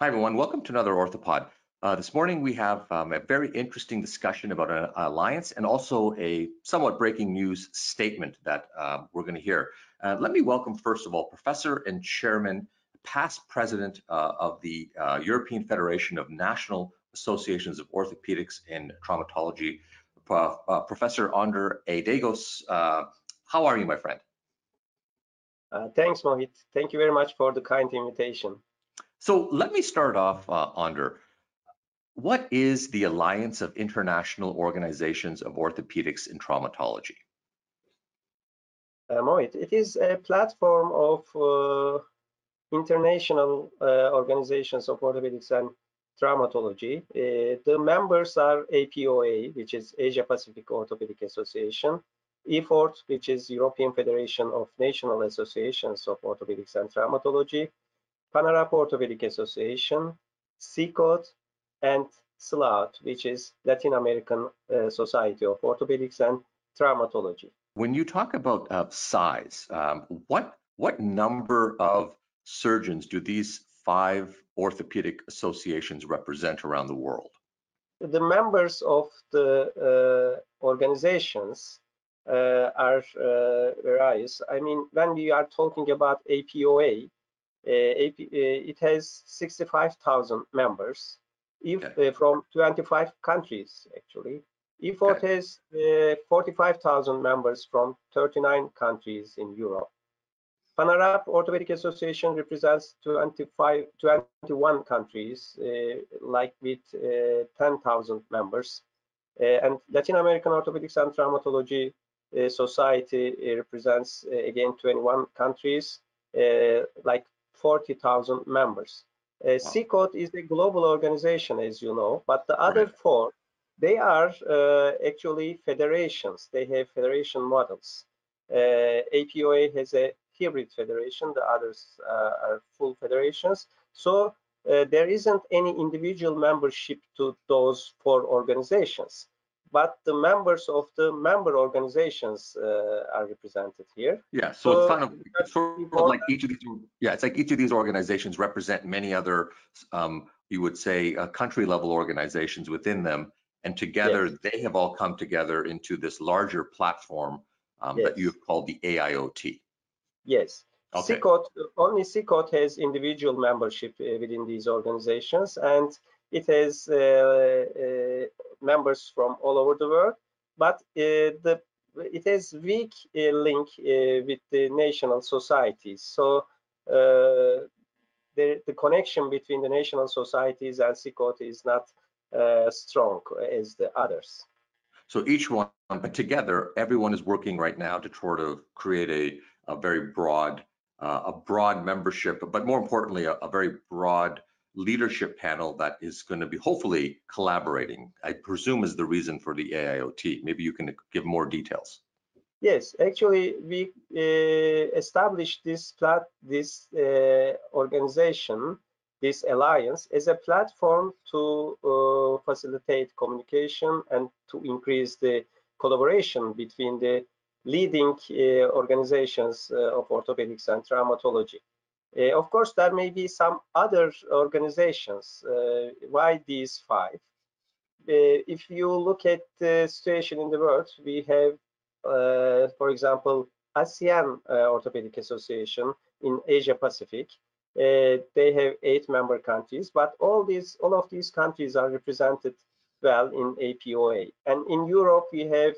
Hi, everyone. Welcome to another Orthopod. Uh, this morning, we have um, a very interesting discussion about an alliance and also a somewhat breaking news statement that uh, we're going to hear. Uh, let me welcome, first of all, Professor and Chairman, past President uh, of the uh, European Federation of National Associations of Orthopedics and Traumatology, uh, Professor Önder Aydingöz. how are you, my friend? thanks, Mohit. Thank you very much for the kind invitation. So let me start off, uh, Önder. What is the Alliance of International Organizations of Orthopedics and Traumatology? Uh, it is a platform of uh, international uh, organizations of orthopedics and traumatology. Uh, the members are APOA, which is Asia Pacific Orthopedic Association, EFORT, which is European Federation of National Associations of Orthopedics and Traumatology, Pan Arab Orthopedic Association, SICOT, and SLAOT, which is Latin American uh, Society of Orthopedics and Traumatology. When you talk about uh, size, um, what what number of surgeons do these five orthopedic associations represent around the world? The members of the uh, organizations uh, are uh, various. I mean, when we are talking about APOA, it has 65,000 members if okay. Uh, from 25 countries actually. EFORT okay. has 45,000 members from 39 countries in Europe. Pan Arab Orthopedic Association represents 25, 21 countries, uh, like with uh, 10,000 members. Uh, and Latin American Orthopedics and Traumatology Society represents, again, 21 countries, like 40,000 members. Uh, is a global organization, as you know, but the other four, they are uh, actually federations. They have federation models. Uh, APOA has a hybrid federation, the others uh, are full federations. So uh, there isn't any individual membership to those four organizations but the members of the member organizations uh, are represented here. Yeah, so, so it's kind of it's sort of like each of these. Yeah, it's like each of these organizations represent many other, um, you would say, uh, country level organizations within them, and together yes. they have all come together into this larger platform um, yes. that you have called the AIOT. Yes. Okay. Only SICOT has individual membership uh, within these organizations, and it has uh, uh, members from all over the world, but uh, the it has weak link with the national societies. So the, the connection between the national societies and SICOT is not uh, strong as the others. So each one, but together, everyone is working right now to sort of create a, a very broad, uh, a broad membership, but more importantly, a, a very broad leadership panel that is going to be hopefully collaborating, I presume is the reason for the AIOT. Maybe you can give more details. Yes, actually, we uh, established this plat this uh, organization, this alliance, as a platform to uh, facilitate communication and to increase the collaboration between the leading uh, organizations uh, of orthopedics and traumatology. Uh, of course, there may be some other organizations. Uh, why these five? Uh, if you look at the situation in the world, we have, for example, ASEAN Orthopedic Association in Asia Pacific. Uh, they have eight member countries, but all these, all of these countries are represented well in APOA. And in Europe, we have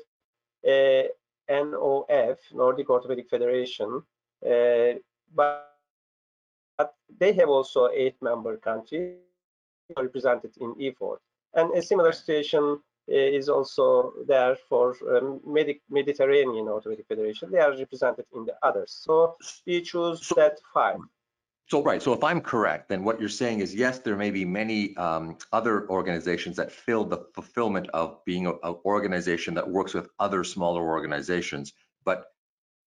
uh, NOF, Nordic Orthopedic Federation, uh, but but they have also eight member countries represented in EFORT. And a similar situation eh, is also there for um, Medi Mediterranean Orthopedic Federation. They are represented in the others. So we choose so, that five. So right. So if I'm correct, then what you're saying is yes, there may be many um, other organizations that fill the fulfillment of being an organization that works with other smaller organizations. But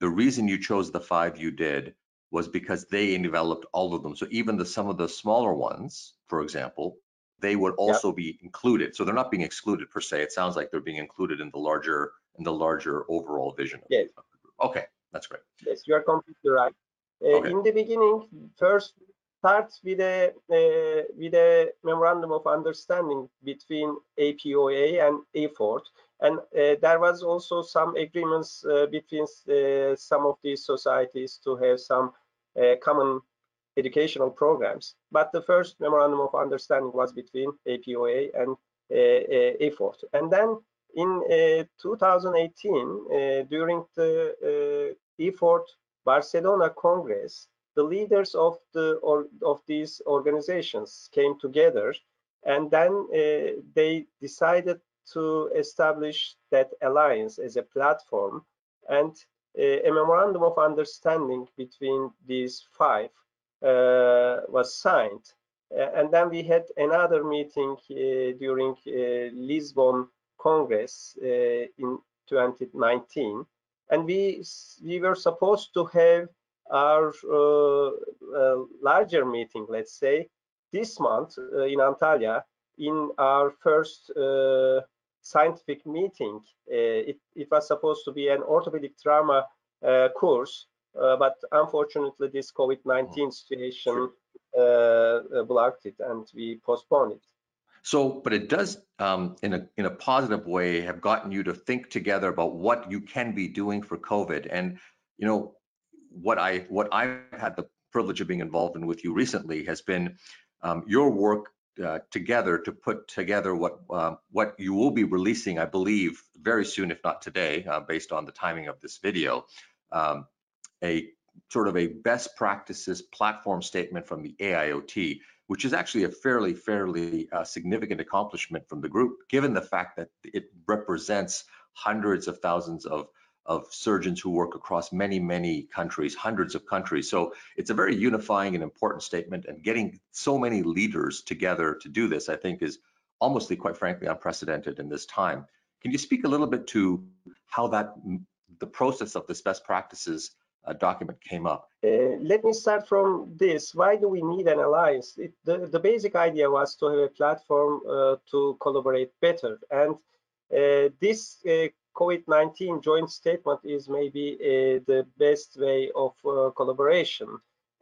the reason you chose the five you did was because they developed all of them. So even the some of the smaller ones, for example, they would also yep. be included. So they're not being excluded per se. It sounds like they're being included in the larger in the larger overall vision. Yes. Okay, that's great. Yes, you are completely right. Uh, okay. In the beginning, first start with a uh, with a memorandum of understanding between APOA and EFORT, and uh, there was also some agreements uh, between uh, some of these societies to have some uh, common educational programs. But the first memorandum of understanding was between APOA and uh, EFORT, and then in 2018 during the EFORT Barcelona Congress the leaders of the or of these organizations came together and then uh, they decided to establish that alliance as a platform and a memorandum of understanding between these five uh, was signed. Uh, and then we had another meeting uh, during uh, lisbon congress in 2019 and we we were supposed to have our uh, uh, larger meeting, let's say, this month uh, in Antalya, in our first uh, scientific meeting. Uh, it, it, was supposed to be an orthopedic trauma uh, course, but unfortunately this COVID-19 mm-hmm. situation blocked it and we postponed it. So, but it does, um, in a in a positive way, have gotten you to think together about what you can be doing for COVID. And you know, what I what I've had the privilege of being involved in with you recently has been um, your work uh, together to put together what uh, what you will be releasing, I believe, very soon, if not today, uh, based on the timing of this video, um, a sort of a best practices platform statement from the AIOT, which is actually a fairly fairly uh, significant accomplishment from the group, given the fact that it represents hundreds of thousands of of surgeons who work across many, many countries, hundreds of countries. So it's a very unifying and important statement and getting so many leaders together to do this, I think is almost quite frankly unprecedented in this time. Can you speak a little bit to how that the process of this best practices uh, document came up? Uh, let me start from this. Why do we need an alliance? It, the, the basic idea was to have a platform uh, to collaborate better. And uh, this uh, COVID-19 joint statement is maybe uh, the best way of uh, collaboration.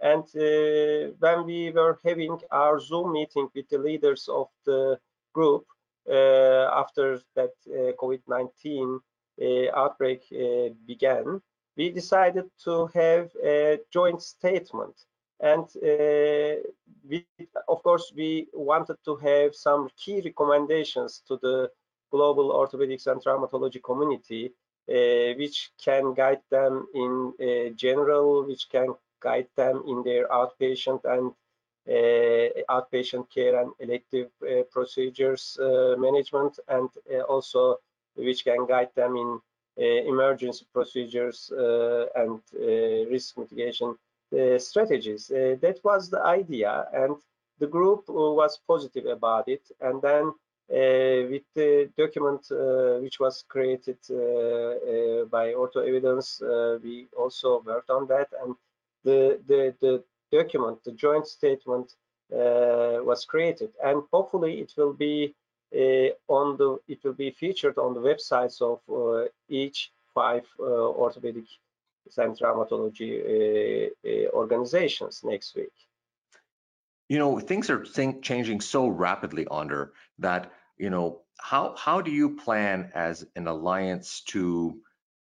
And uh, when we were having our Zoom meeting with the leaders of the group uh, after that uh, COVID-19 uh, outbreak began, we decided to have a joint statement. And we, of course, we wanted to have some key recommendations to the global orthopedics and traumatology community, uh, which can guide them in uh, general, which can guide them in their outpatient and uh, outpatient care and elective uh, procedures uh, management, and also which can guide them in emergency procedures and risk mitigation strategies. that was the idea, and the group was positive about it. And then Uh, with the document uh, which was created uh, uh by Ortho Evidence, uh, we also worked on that, and the the the document, the joint statement, was created, and hopefully it will be on the it will be featured on the websites of each five orthopedic and traumatology organizations next week. You know, things are changing so rapidly, Önder, that you know, how how do you plan as an alliance to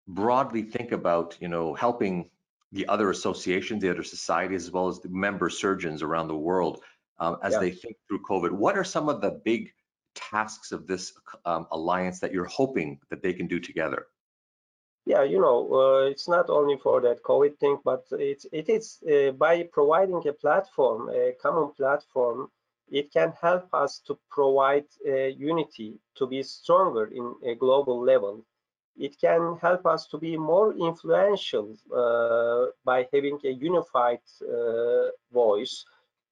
broadly think about, you know, helping the other associations, the other societies, as well as the member surgeons around the world um, as yeah. they think through COVID? What are some of the big tasks of this um, alliance that you're hoping that they can do together? Yeah, you know, uh, it's not only for that COVID thing, but it's it is uh, by providing a platform, a common platform it can help us to provide uh, unity to be stronger in a global level. It can help us to be more influential uh, by having a unified uh, voice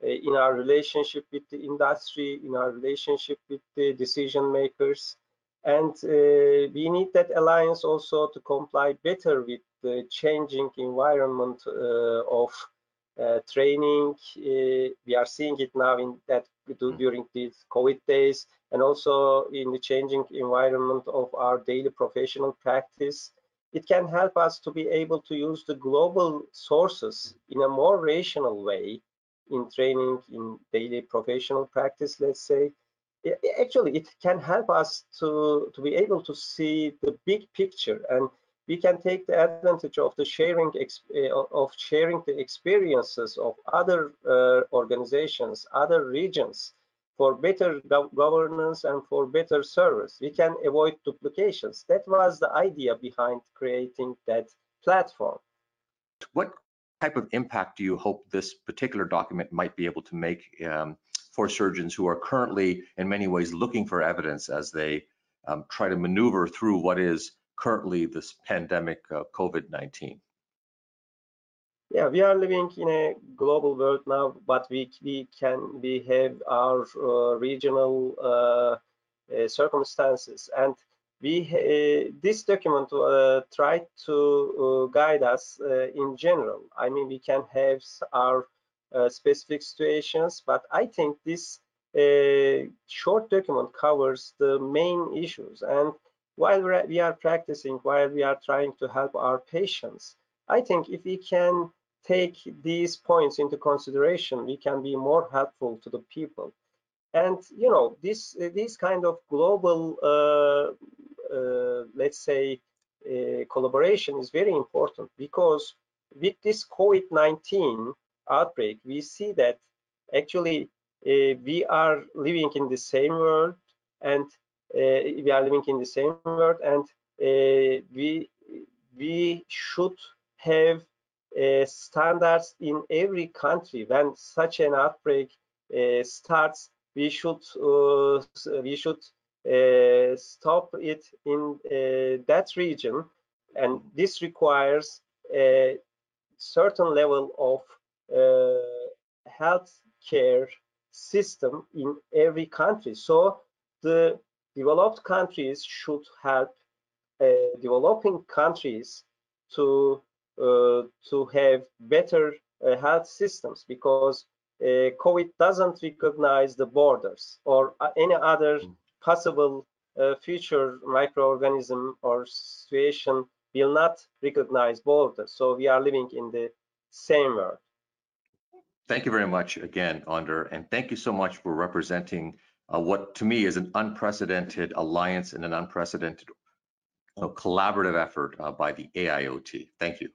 uh, in our relationship with the industry, in our relationship with the decision makers. And uh, we need that alliance also to comply better with the changing environment uh, of training. Uh, we are seeing it now in that hmm. during these COVID days and also in the changing environment of our daily professional practice. It can help us to be able to use the global sources in a more rational way in training in daily professional practice let's say actually it can help us to to be able to see the big picture and we can take the advantage of the sharing eh, of sharing the experiences of other uh, organizations other regions for better governance and for better service. We can avoid duplications. That was the idea behind creating that platform. What type of impact do you hope this particular document might be able to make um, for surgeons who are currently, in many ways, looking for evidence as they um, try to maneuver through what is currently this pandemic uh, COVID-19? Yeah, we are living in a global world now, but we we can we have our uh, regional uh, uh circumstances, and we uh, this document uh, tried to guide us in general. I mean, we can have our specific situations, but I think this short document covers the main issues. And while we are practicing, while we are trying to help our patients, I think if we can take these points into consideration, we can be more helpful to the people. And you know, this this kind of global, uh, uh, let's say, uh, collaboration is very important because with this COVID-19, outbreak, we see that actually uh, we are living in the same world and we are living in the same world and uh, we we should have uh, standards in every country when such an outbreak uh, starts we should we should stop it in that region and this requires a certain level of uh, health care system in every country. So the developed countries should help uh, developing countries to uh, to have better uh, health systems because uh, COVID doesn't recognize the borders or any other hmm. possible future microorganism or situation will not recognize borders. So we are living in the same world. Thank you very much again, Önder, and thank you so much for representing uh, what to me is an unprecedented alliance and an unprecedented collaborative effort uh, by the AIoT. Thank you.